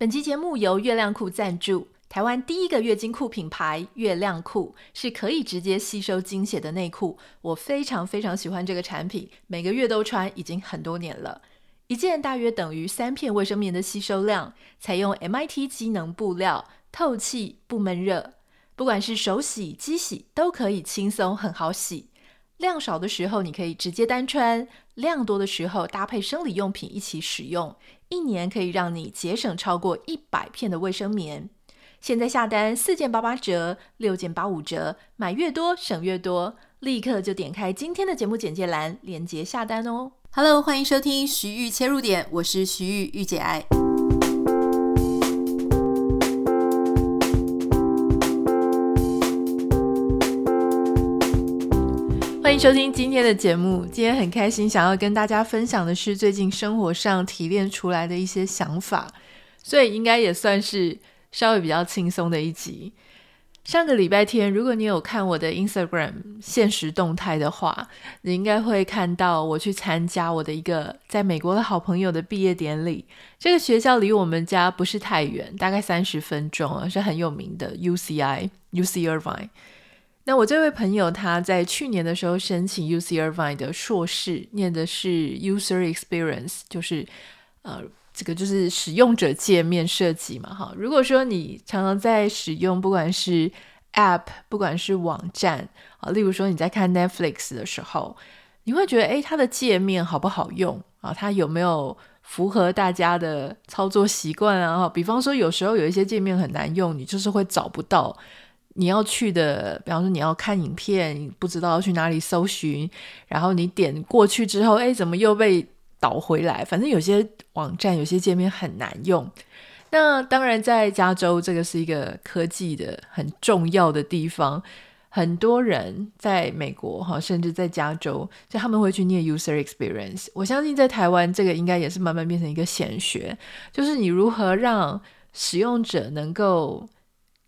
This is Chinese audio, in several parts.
本期节目由月亮裤赞助。台湾第一个月经裤品牌月亮裤是可以直接吸收经血的内裤，我非常非常喜欢这个产品，每个月都穿，已经很多年了。一件大约等于三片卫生棉的吸收量，采用 MIT 机能布料，透气不闷热，不管是手洗、机洗都可以轻松很好洗。量少的时候你可以直接单穿，量多的时候搭配生理用品一起使用，一年可以让你节省超过一百片的卫生棉。现在下单四件八八折，六件八五折，买越多省越多，立刻就点开今天的节目简介栏，链接下单哦。Hello，欢迎收听徐玉切入点，我是徐玉玉姐爱。欢迎收听今天的节目，今天很开心，想要跟大家分享的是最近生活上提炼出来的一些想法，所以应该也算是。稍微比较轻松的一集。上个礼拜天，如果你有看我的 Instagram 现实动态的话，你应该会看到我去参加我的一个在美国的好朋友的毕业典礼。这个学校离我们家不是太远，大概三十分钟，是很有名的 UCI UC Irvine。那我这位朋友他在去年的时候申请 UC Irvine 的硕士，念的是 User Experience，就是呃。这个就是使用者界面设计嘛，哈。如果说你常常在使用，不管是 App，不管是网站啊，例如说你在看 Netflix 的时候，你会觉得，哎，它的界面好不好用啊？它有没有符合大家的操作习惯啊？比方说，有时候有一些界面很难用，你就是会找不到你要去的。比方说，你要看影片，不知道要去哪里搜寻，然后你点过去之后，哎，怎么又被导回来，反正有些网站、有些界面很难用。那当然，在加州这个是一个科技的很重要的地方，很多人在美国哈，甚至在加州，就他们会去念 user experience。我相信在台湾，这个应该也是慢慢变成一个显学，就是你如何让使用者能够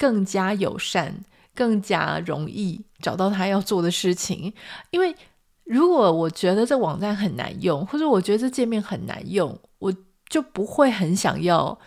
更加友善、更加容易找到他要做的事情，因为。如果我觉得这网站很难用，或者我觉得这界面很难用，我就不会很想要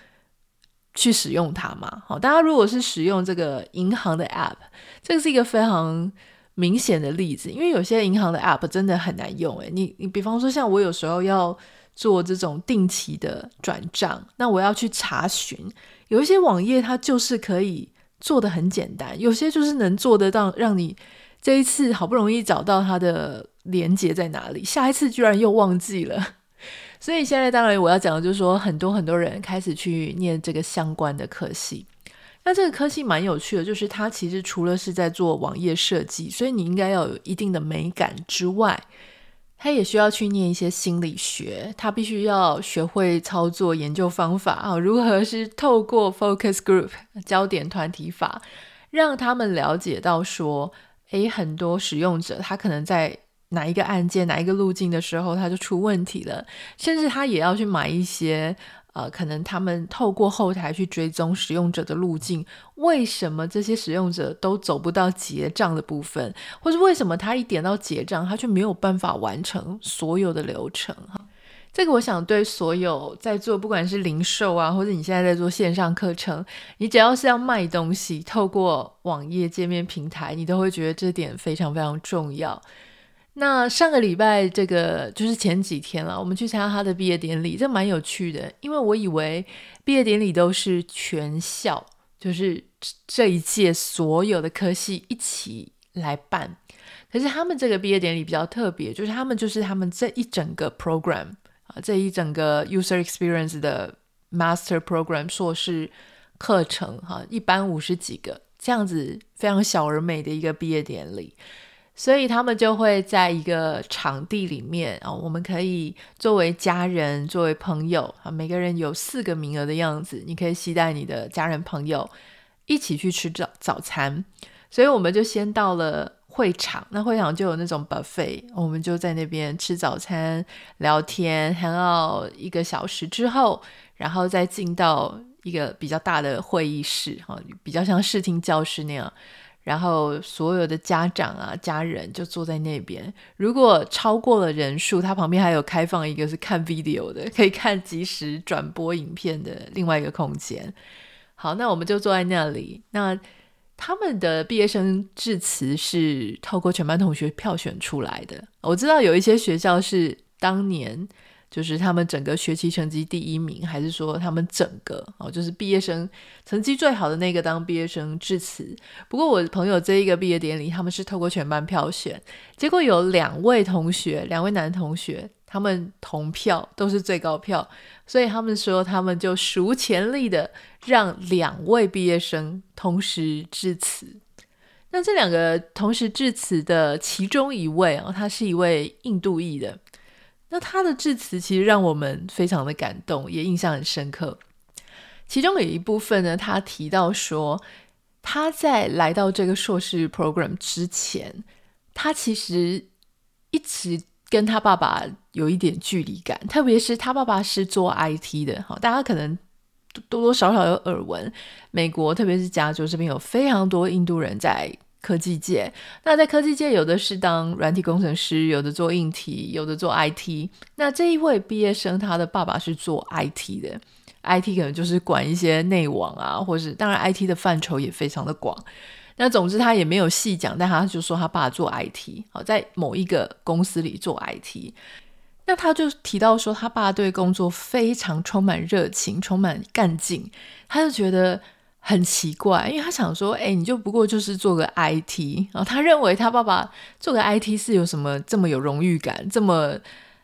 去使用它嘛。好，大家如果是使用这个银行的 App，这个是一个非常明显的例子，因为有些银行的 App 真的很难用。诶，你你比方说像我有时候要做这种定期的转账，那我要去查询，有一些网页它就是可以做的很简单，有些就是能做得到让你这一次好不容易找到它的。连接在哪里？下一次居然又忘记了，所以现在当然我要讲的就是说，很多很多人开始去念这个相关的科系。那这个科系蛮有趣的，就是它其实除了是在做网页设计，所以你应该要有一定的美感之外，他也需要去念一些心理学，他必须要学会操作研究方法啊，如何是透过 focus group 焦点团体法，让他们了解到说，诶，很多使用者他可能在哪一个按键，哪一个路径的时候，他就出问题了。甚至他也要去买一些，呃，可能他们透过后台去追踪使用者的路径，为什么这些使用者都走不到结账的部分，或是为什么他一点到结账，他却没有办法完成所有的流程？哈，这个我想对所有在做，不管是零售啊，或者你现在在做线上课程，你只要是要卖东西，透过网页界面平台，你都会觉得这点非常非常重要。那上个礼拜，这个就是前几天了，我们去参加他的毕业典礼，这蛮有趣的。因为我以为毕业典礼都是全校，就是这一届所有的科系一起来办。可是他们这个毕业典礼比较特别，就是他们就是他们这一整个 program 啊，这一整个 user experience 的 master program 硕士课程哈，一般五十几个这样子，非常小而美的一个毕业典礼。所以他们就会在一个场地里面啊，我们可以作为家人、作为朋友啊，每个人有四个名额的样子，你可以携带你的家人朋友一起去吃早早餐。所以我们就先到了会场，那会场就有那种 buffet，我们就在那边吃早餐、聊天，还要一个小时之后，然后再进到一个比较大的会议室，哈，比较像视听教室那样。然后所有的家长啊、家人就坐在那边。如果超过了人数，它旁边还有开放一个是看 video 的，可以看即时转播影片的另外一个空间。好，那我们就坐在那里。那他们的毕业生致辞是透过全班同学票选出来的。我知道有一些学校是当年。就是他们整个学期成绩第一名，还是说他们整个哦，就是毕业生成绩最好的那个当毕业生致辞。不过我朋友这一个毕业典礼，他们是透过全班票选，结果有两位同学，两位男同学，他们同票都是最高票，所以他们说他们就史无前例的让两位毕业生同时致辞。那这两个同时致辞的其中一位哦，他是一位印度裔的。那他的致辞其实让我们非常的感动，也印象很深刻。其中有一部分呢，他提到说，他在来到这个硕士 program 之前，他其实一直跟他爸爸有一点距离感，特别是他爸爸是做 IT 的，好，大家可能多多少少有耳闻，美国特别是加州这边有非常多印度人在。科技界，那在科技界，有的是当软体工程师，有的做硬体，有的做 IT。那这一位毕业生，他的爸爸是做 IT 的，IT 可能就是管一些内网啊，或是当然 IT 的范畴也非常的广。那总之他也没有细讲，但他就说他爸做 IT，好，在某一个公司里做 IT。那他就提到说，他爸对工作非常充满热情，充满干劲，他就觉得。很奇怪，因为他想说，哎，你就不过就是做个 IT，然后他认为他爸爸做个 IT 是有什么这么有荣誉感，这么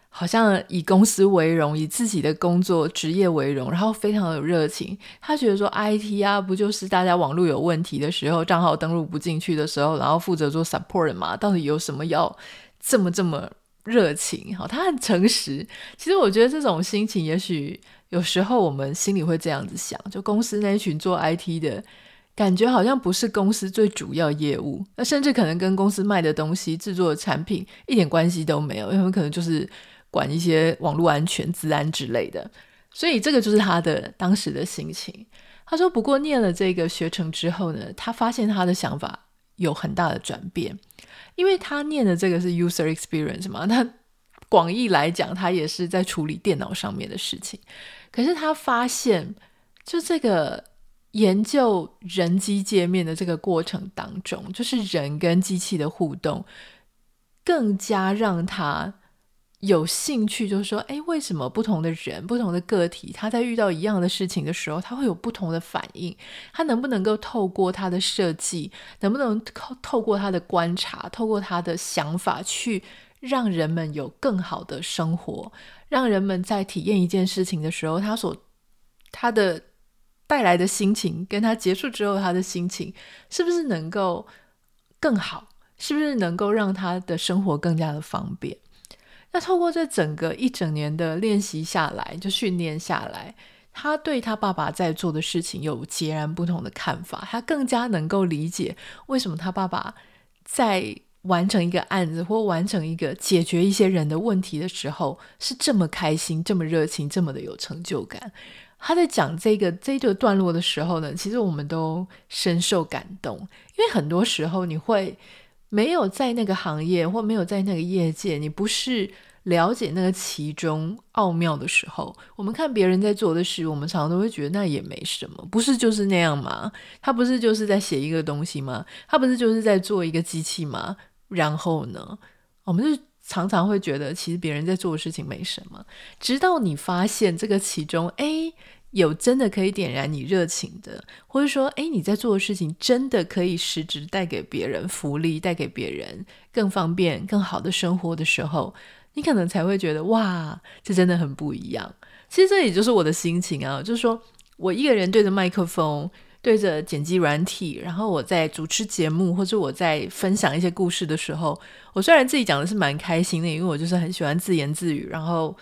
好像以公司为荣，以自己的工作职业为荣，然后非常有热情。他觉得说 IT 啊，不就是大家网络有问题的时候，账号登录不进去的时候，然后负责做 support 嘛？到底有什么要这么这么热情？好，他很诚实。其实我觉得这种心情，也许。有时候我们心里会这样子想，就公司那一群做 IT 的，感觉好像不是公司最主要业务，那甚至可能跟公司卖的东西、制作的产品一点关系都没有，因为他们可能就是管一些网络安全、治安之类的。所以这个就是他的当时的心情。他说：“不过念了这个学程之后呢，他发现他的想法有很大的转变，因为他念的这个是 user experience 嘛，他广义来讲，他也是在处理电脑上面的事情。”可是他发现，就这个研究人机界面的这个过程当中，就是人跟机器的互动，更加让他有兴趣。就是说，哎，为什么不同的人、不同的个体，他在遇到一样的事情的时候，他会有不同的反应？他能不能够透过他的设计，能不能透透过他的观察，透过他的想法，去让人们有更好的生活？让人们在体验一件事情的时候，他所他的带来的心情，跟他结束之后他的心情，是不是能够更好？是不是能够让他的生活更加的方便？那透过这整个一整年的练习下来，就训练下来，他对他爸爸在做的事情有截然不同的看法，他更加能够理解为什么他爸爸在。完成一个案子或完成一个解决一些人的问题的时候，是这么开心、这么热情、这么的有成就感。他在讲这个这个段落的时候呢，其实我们都深受感动，因为很多时候你会没有在那个行业或没有在那个业界，你不是了解那个其中奥妙的时候，我们看别人在做的事，我们常常都会觉得那也没什么，不是就是那样吗？他不是就是在写一个东西吗？他不是就是在做一个机器吗？然后呢，我们就常常会觉得，其实别人在做的事情没什么，直到你发现这个其中，哎，有真的可以点燃你热情的，或者说，哎，你在做的事情真的可以实质带给别人福利，带给别人更方便、更好的生活的时候，你可能才会觉得，哇，这真的很不一样。其实这也就是我的心情啊，就是说我一个人对着麦克风。对着剪辑软体，然后我在主持节目或者我在分享一些故事的时候，我虽然自己讲的是蛮开心的，因为我就是很喜欢自言自语，然后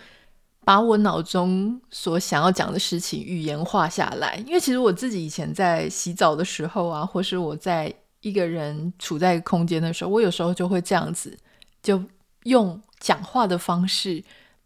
把我脑中所想要讲的事情语言化下来。因为其实我自己以前在洗澡的时候啊，或是我在一个人处在空间的时候，我有时候就会这样子，就用讲话的方式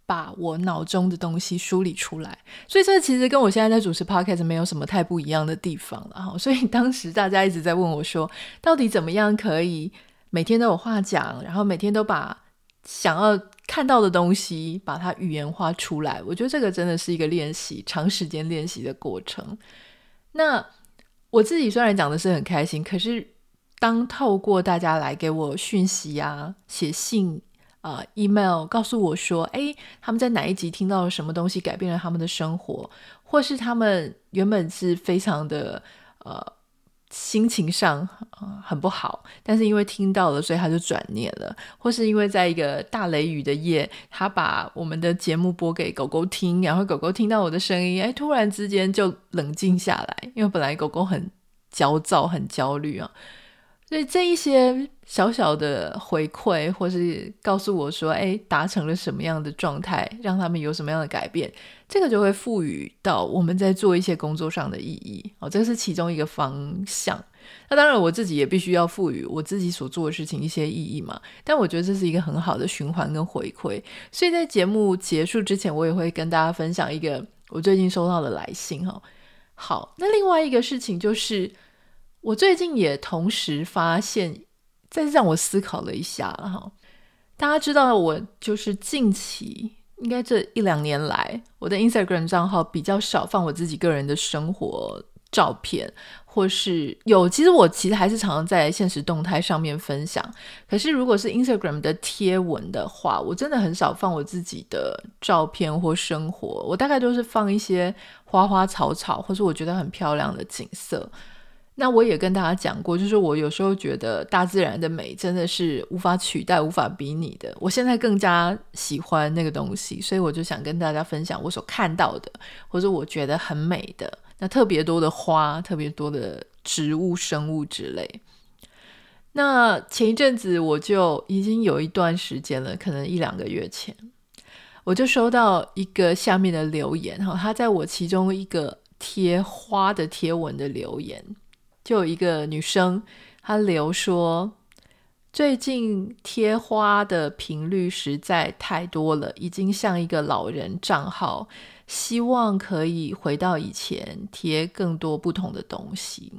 把我脑中的东西梳理出来。所以这其实跟我现在在主持 podcast 没有什么太不一样的地方了哈。所以当时大家一直在问我说，到底怎么样可以每天都有话讲，然后每天都把想要看到的东西把它语言化出来？我觉得这个真的是一个练习，长时间练习的过程。那我自己虽然讲的是很开心，可是当透过大家来给我讯息啊、写信啊、email 告诉我说，诶，他们在哪一集听到了什么东西改变了他们的生活，或是他们原本是非常的呃心情上、很不好，但是因为听到了，所以他就转念了，或是因为在一个大雷雨的夜，他把我们的节目播给狗狗听，然后狗狗听到我的声音，诶，突然之间就冷静下来，因为本来狗狗很。焦躁，很焦虑啊，所以这一些小小的回馈，或是告诉我说，哎，达成了什么样的状态，让他们有什么样的改变，这个就会赋予到我们在做一些工作上的意义哦，这是其中一个方向。那当然，我自己也必须要赋予我自己所做的事情一些意义嘛。但我觉得这是一个很好的循环跟回馈。所以在节目结束之前，我也会跟大家分享一个我最近收到的来信哈。好，那另外一个事情就是。我最近也同时发现，再让我思考了一下了哈。大家知道，我就是近期应该这一两年来，我的 Instagram 账号比较少放我自己个人的生活照片，或是有，其实我其实还是常常在现实动态上面分享。可是如果是 Instagram 的贴文的话，我真的很少放我自己的照片或生活，我大概都是放一些花花草草，或是我觉得很漂亮的景色。那我也跟大家讲过，就是我有时候觉得大自然的美真的是无法取代、无法比拟的。我现在更加喜欢那个东西，所以我就想跟大家分享我所看到的，或者我觉得很美的，那特别多的花、特别多的植物、生物之类。那前一阵子我就已经有一段时间了，可能一两个月前，我就收到一个下面的留言哈，他在我其中一个贴花的贴文的留言。就有一个女生，她留说，最近贴花的频率实在太多了，已经像一个老人账号，希望可以回到以前，贴更多不同的东西。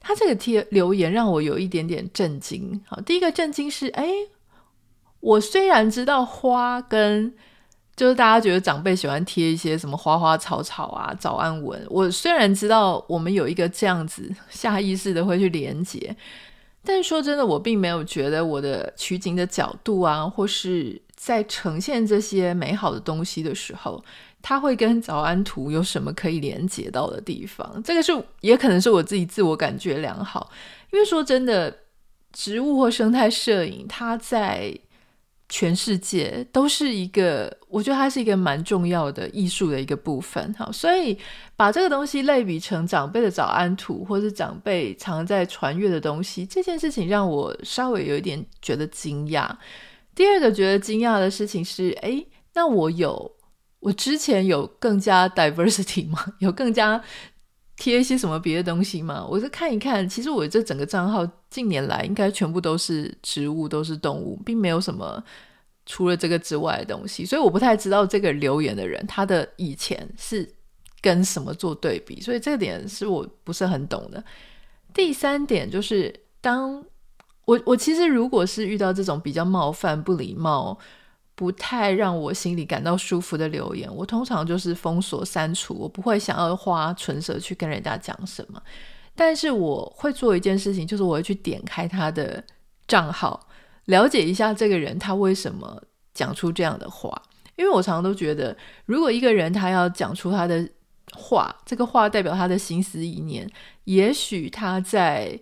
她这个贴留言让我有一点点震惊。好，第一个震惊是，哎，我虽然知道花跟就是大家觉得长辈喜欢贴一些什么花花草草啊、早安文。我虽然知道我们有一个这样子下意识的会去连接，但说真的，我并没有觉得我的取景的角度啊，或是在呈现这些美好的东西的时候，它会跟早安图有什么可以连接到的地方。这个是也可能是我自己自我感觉良好，因为说真的，植物或生态摄影，它在。全世界都是一个，我觉得它是一个蛮重要的艺术的一个部分。好，所以把这个东西类比成长辈的早安图，或是长辈常在传阅的东西，这件事情让我稍微有一点觉得惊讶。第二个觉得惊讶的事情是，诶，那我有我之前有更加 diversity 吗？有更加贴一些什么别的东西吗？我再看一看，其实我这整个账号近年来应该全部都是植物，都是动物，并没有什么除了这个之外的东西，所以我不太知道这个留言的人他的以前是跟什么做对比，所以这点是我不是很懂的。第三点就是，当我我其实如果是遇到这种比较冒犯、不礼貌。不太让我心里感到舒服的留言，我通常就是封锁删除，我不会想要花唇舌去跟人家讲什么。但是我会做一件事情，就是我会去点开他的账号，了解一下这个人他为什么讲出这样的话。因为我常常都觉得，如果一个人他要讲出他的话，这个话代表他的心思意念，也许他在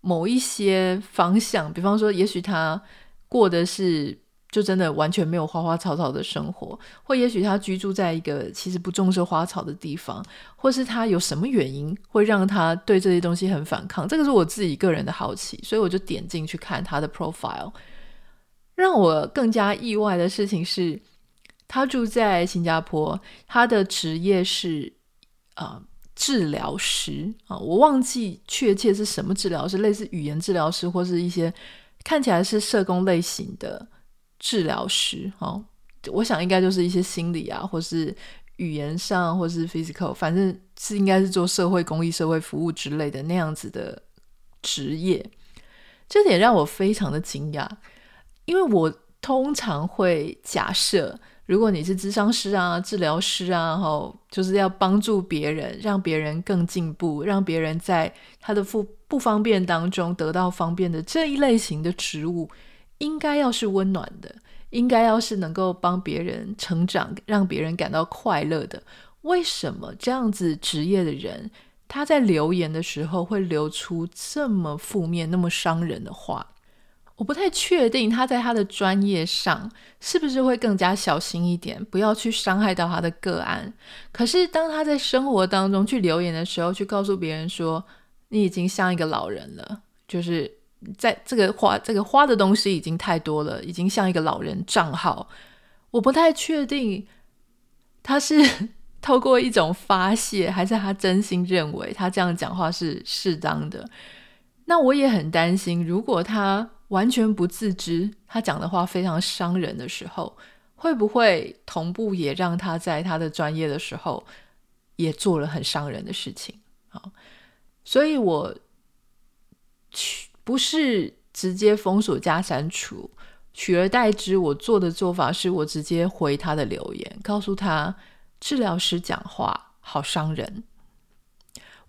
某一些方向，比方说，也许他过的是。就真的完全没有花花草草的生活，或也许他居住在一个其实不重视花草的地方，或是他有什么原因会让他对这些东西很反抗。这个是我自己个人的好奇，所以我就点进去看他的 profile。让我更加意外的事情是，他住在新加坡，他的职业是啊、治疗师啊，我忘记确切是什么治疗师，类似语言治疗师或是一些看起来是社工类型的。治疗师，哦，我想应该就是一些心理啊，或是语言上，或是 physical，反正是应该是做社会公益、社会服务之类的那样子的职业。这点让我非常的惊讶，因为我通常会假设，如果你是咨商师啊、治疗师啊，吼，就是要帮助别人，让别人更进步，让别人在他的不不方便当中得到方便的这一类型的职务，应该要是温暖的，应该要是能够帮别人成长，让别人感到快乐的。为什么这样子职业的人，他在留言的时候会流出这么负面、那么伤人的话？我不太确定他在他的专业上是不是会更加小心一点，不要去伤害到他的个案。可是当他在生活当中去留言的时候，去告诉别人说：“你已经像一个老人了，就是在这个花这个花的东西已经太多了，已经像一个老人账号。”我不太确定他是。透过一种发泄，还是他真心认为他这样讲话是适当的？那我也很担心，如果他完全不自知，他讲的话非常伤人的时候，会不会同步也让他在他的专业的时候也做了很伤人的事情？好，所以我去不是直接封锁加删除，取而代之，我做的做法是我直接回他的留言，告诉他。治疗师讲话好伤人。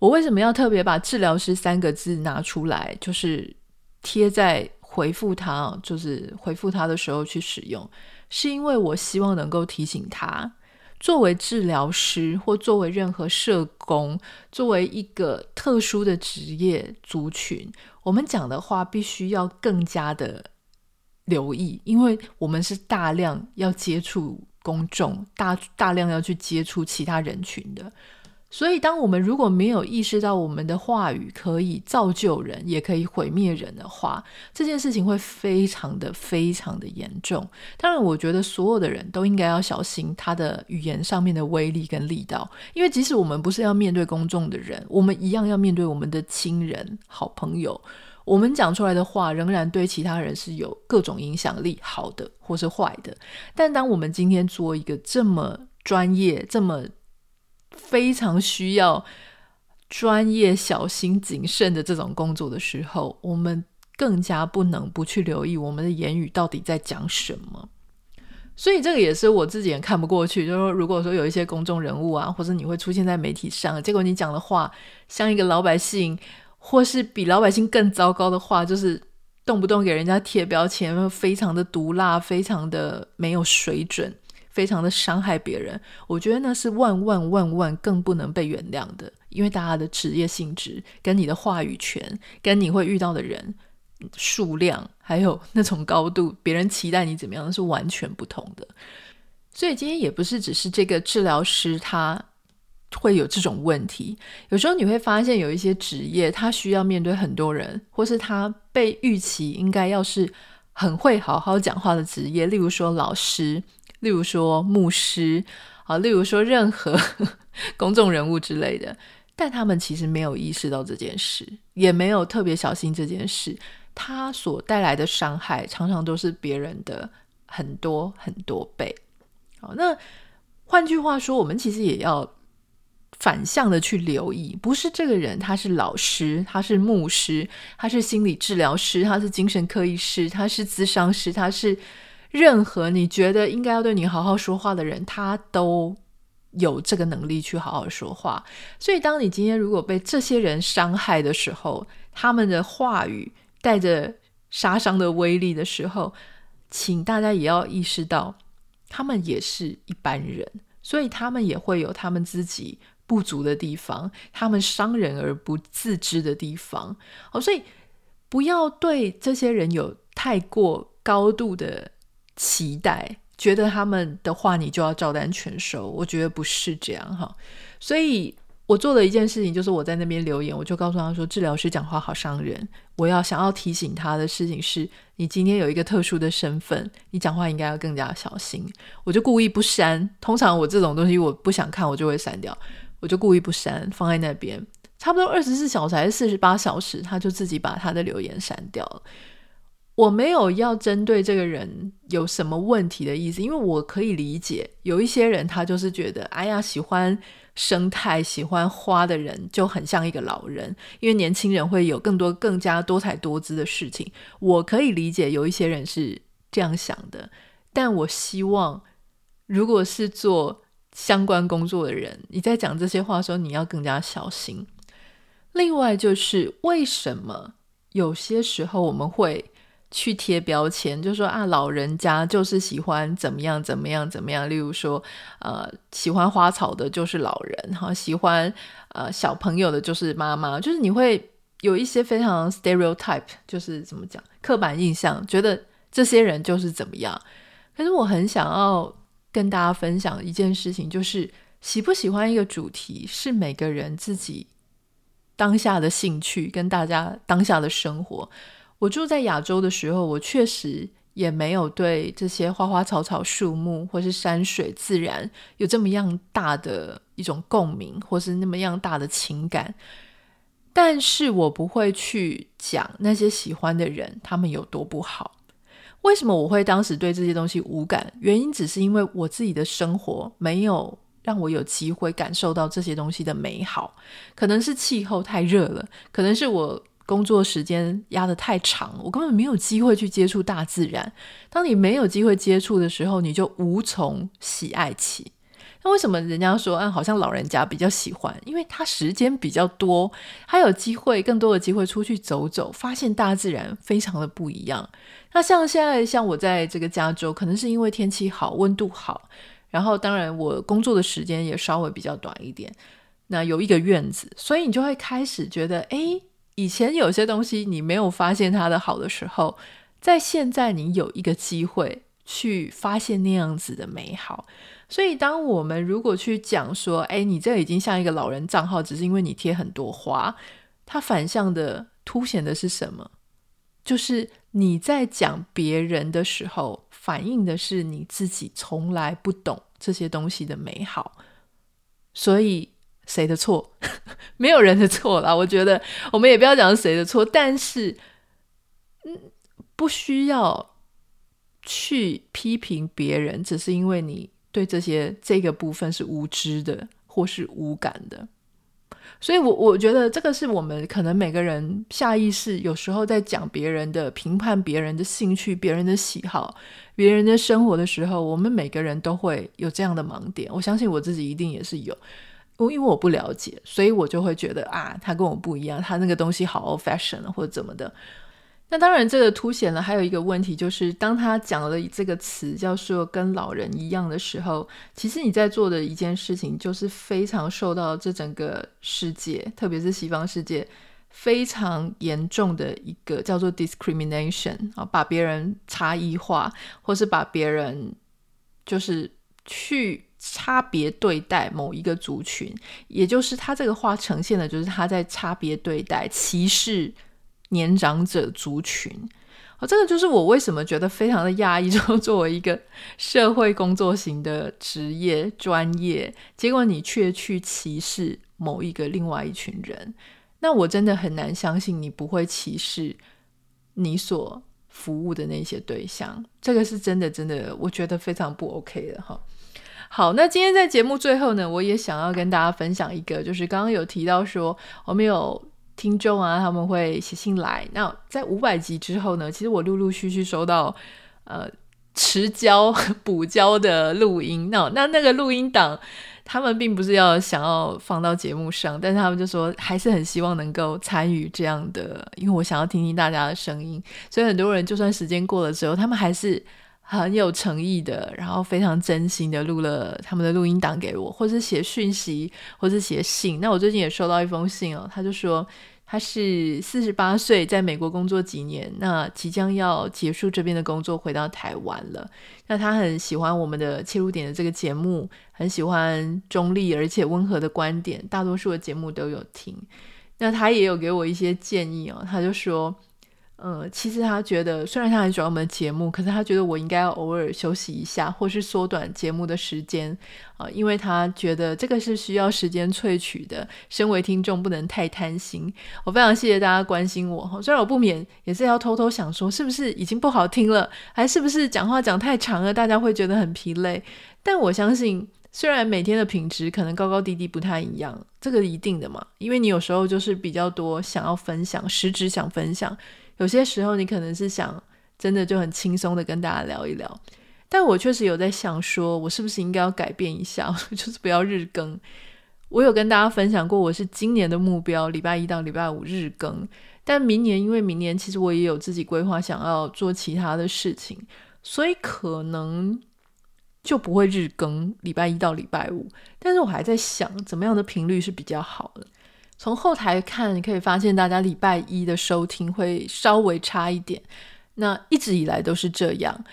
我为什么要特别把“治疗师”三个字拿出来，就是贴在回复他，就是回复他的时候去使用？是因为我希望能够提醒他，作为治疗师或作为任何社工，作为一个特殊的职业族群，我们讲的话必须要更加的留意，因为我们是大量要接触。公众大大量要去接触其他人群的，所以当我们如果没有意识到我们的话语可以造就人，也可以毁灭人的话，这件事情会非常的非常的严重。当然，我觉得所有的人都应该要小心他的语言上面的威力跟力道，因为即使我们不是要面对公众的人，我们一样要面对我们的亲人、好朋友。我们讲出来的话仍然对其他人是有各种影响力，好的或是坏的。但当我们今天做一个这么专业、这么非常需要专业、小心谨慎的这种工作的时候，我们更加不能不去留意我们的言语到底在讲什么。所以这个也是我自己也看不过去。就是说，如果说有一些公众人物啊，或者你会出现在媒体上，结果你讲的话像一个老百姓。或是比老百姓更糟糕的话，就是动不动给人家贴标签，非常的毒辣，非常的没有水准，非常的伤害别人。我觉得那是万万万万更不能被原谅的，因为大家的职业性质、跟你的话语权、跟你会遇到的人数量，还有那种高度，别人期待你怎么样是完全不同的。所以今天也不是只是这个治疗师他。会有这种问题，有时候你会发现有一些职业，他需要面对很多人，或是他被预期应该要是很会好好讲话的职业，例如说老师，例如说牧师，啊，例如说任何 公众人物之类的，但他们其实没有意识到这件事，也没有特别小心这件事，他所带来的伤害常常都是别人的很多很多倍。好，那换句话说，我们其实也要。反向的去留意，不是这个人，他是老师，他是牧师，他是心理治疗师，他是精神科医师，他是咨商师，他是任何你觉得应该要对你好好说话的人，他都有这个能力去好好说话。所以，当你今天如果被这些人伤害的时候，他们的话语带着杀伤的威力的时候，请大家也要意识到，他们也是一般人，所以他们也会有他们自己。不足的地方，他们伤人而不自知的地方，哦，所以不要对这些人有太过高度的期待，觉得他们的话你就要照单全收。我觉得不是这样哈。所以我做的一件事情就是我在那边留言，我就告诉他说，治疗师讲话好伤人。我要想要提醒他的事情是，你今天有一个特殊的身份，你讲话应该要更加小心。我就故意不删，通常我这种东西我不想看，我就会删掉。我就故意不删，放在那边，差不多二十四小时还是四十八小时，他就自己把他的留言删掉了。我没有要针对这个人有什么问题的意思，因为我可以理解有一些人他就是觉得，哎呀，喜欢生态、喜欢花的人就很像一个老人，因为年轻人会有更多、更加多彩多姿的事情。我可以理解有一些人是这样想的，但我希望，如果是做相关工作的人，你在讲这些话的时候，你要更加小心。另外就是为什么有些时候我们会去贴标签，就说啊，老人家就是喜欢怎么样怎么样怎么样。例如说，呃，喜欢花草的就是老人哈，喜欢呃小朋友的就是妈妈，就是你会有一些非常 stereotype，就是怎么讲，刻板印象，觉得这些人就是怎么样。可是我很想要跟大家分享一件事情，就是喜不喜欢一个主题是每个人自己当下的兴趣跟大家当下的生活。我住在亚洲的时候，我确实也没有对这些花花草草、树木或是山水自然有这么样大的一种共鸣，或是那么样大的情感。但是我不会去讲那些喜欢的人他们有多不好。为什么我会当时对这些东西无感？原因只是因为我自己的生活没有让我有机会感受到这些东西的美好。可能是气候太热了，可能是我。工作时间压得太长，我根本没有机会去接触大自然。当你没有机会接触的时候，你就无从喜爱起。那为什么人家说啊，好像老人家比较喜欢？因为他时间比较多，他有机会更多的机会出去走走，发现大自然非常的不一样。那像现在，像我在这个加州，可能是因为天气好，温度好，然后当然我工作的时间也稍微比较短一点。那有一个院子，所以你就会开始觉得，诶。以前有些东西你没有发现它的好的时候，在现在你有一个机会去发现那样子的美好。所以，当我们如果去讲说，哎，你这已经像一个老人账号，只是因为你贴很多花，它反向的凸显的是什么？就是你在讲别人的时候，反映的是你自己从来不懂这些东西的美好。所以。谁的错？没有人的错啦。我觉得我们也不要讲谁的错，但是，嗯，不需要去批评别人，只是因为你对这些这个部分是无知的或是无感的。所以我，我我觉得这个是我们可能每个人下意识有时候在讲别人的、评判别人的兴趣、别人的喜好、别人的生活的时候，我们每个人都会有这样的盲点。我相信我自己一定也是有。因为我不了解，所以我就会觉得啊，他跟我不一样，他那个东西好 old fashion 或者怎么的。那当然，这个凸显了还有一个问题，就是当他讲了这个词叫做跟老人一样的时候，其实你在做的一件事情，就是非常受到这整个世界，特别是西方世界非常严重的一个叫做 discrimination 啊，把别人差异化，或是把别人就是去。差别对待某一个族群，也就是他这个话呈现的，就是他在差别对待、歧视年长者族群。哦，这个就是我为什么觉得非常的压抑，就作为一个社会工作型的职业专业，结果你却去歧视某一个另外一群人，那我真的很难相信你不会歧视你所服务的那些对象。这个是真的，真的，我觉得非常不 OK 的哈。好，那今天在节目最后呢，我也想要跟大家分享一个，就是刚刚有提到说，我们有听众啊，他们会写信来。那在五百集之后呢，其实我陆陆续续收到呃迟交 补交的录音。那那那个录音档，他们并不是要想要放到节目上，但是他们就说还是很希望能够参与这样的，因为我想要听听大家的声音。所以很多人就算时间过了之后，他们还是。很有诚意的，然后非常真心的录了他们的录音档给我，或是写讯息，或是写信。那我最近也收到一封信哦，他就说他是四十八岁，在美国工作几年，那即将要结束这边的工作，回到台湾了。那他很喜欢我们的切入点的这个节目，很喜欢中立而且温和的观点，大多数的节目都有听。那他也有给我一些建议哦，他就说。呃，其实他觉得，虽然他很喜欢我们的节目，可是他觉得我应该要偶尔休息一下，或是缩短节目的时间啊、因为他觉得这个是需要时间萃取的。身为听众，不能太贪心。我非常谢谢大家关心我哈，虽然我不免也是要偷偷想说，是不是已经不好听了，还是不是讲话讲太长了，大家会觉得很疲累？但我相信，虽然每天的品质可能高高低低不太一样，这个一定的嘛，因为你有时候就是比较多想要分享，实质想分享。有些时候你可能是想真的就很轻松的跟大家聊一聊，但我确实有在想说，我是不是应该要改变一下，就是不要日更。我有跟大家分享过，我是今年的目标，礼拜一到礼拜五日更。但明年，因为明年其实我也有自己规划，想要做其他的事情，所以可能就不会日更，礼拜一到礼拜五。但是我还在想，怎么样的频率是比较好的。从后台看，你可以发现大家礼拜一的收听会稍微差一点，那一直以来都是这样，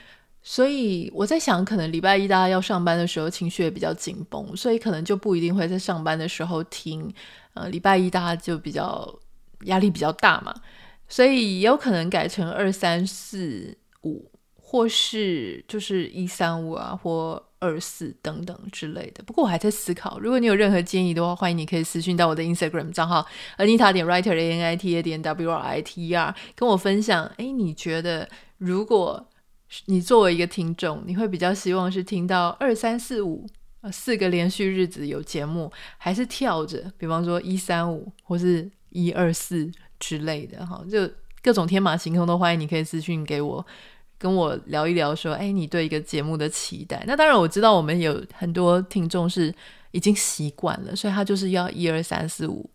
所以我在想，可能礼拜一大家要上班的时候情绪也比较紧绷，所以可能就不一定会在上班的时候听。呃，礼拜一大家就比较压力比较大嘛，所以也有可能改成二三四五，或是就是一三五啊，或。二四等等之类的，不过我还在思考。如果你有任何建议的话，欢迎你可以私讯到我的 Instagram 账号 Anita 点 Writer A N I T A 点 W R I T E R，跟我分享。诶，你觉得如果你作为一个听众，你会比较希望是听到二三四五四个连续日子有节目，还是跳着，比方说一三五或是一二四之类的？哈，就各种天马行空都欢迎，你可以私讯给我。跟我聊一聊，说，哎，你对一个节目的期待？那当然，我知道我们有很多听众是已经习惯了，所以他就是要一二三四五，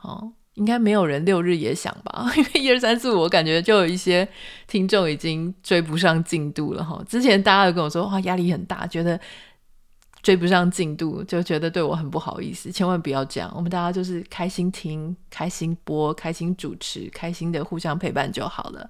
哦，应该没有人六日也想吧？因为一二三四五，我感觉就有一些听众已经追不上进度了哈。之前大家都跟我说，哇，压力很大，觉得追不上进度，就觉得对我很不好意思。千万不要这样，我们大家就是开心听、开心播、开心主持、开心的互相陪伴就好了。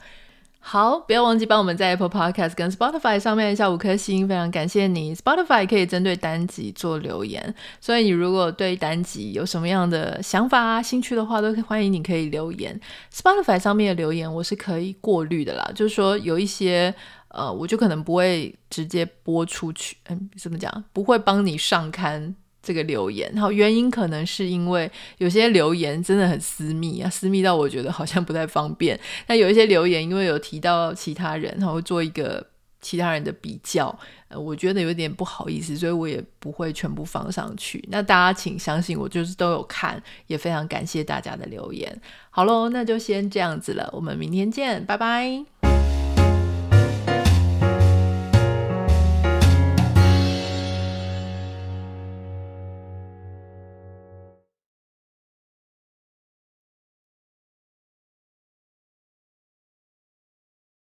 好，不要忘记帮我们在 Apple Podcast 跟 Spotify 上面下五颗星，非常感谢你。Spotify 可以针对单集做留言，所以你如果对单集有什么样的想法啊、兴趣的话，都欢迎你可以留言。Spotify 上面的留言我是可以过滤的啦，就是说有一些呃，我就可能不会直接播出去，嗯，怎么讲？不会帮你上刊。这个留言，然后原因可能是因为有些留言真的很私密啊，私密到我觉得好像不太方便。那有一些留言，因为有提到其他人，然后做一个其他人的比较，呃，我觉得有点不好意思，所以我也不会全部放上去。那大家请相信我，就是都有看，也非常感谢大家的留言。好喽，那就先这样子了，我们明天见，拜拜。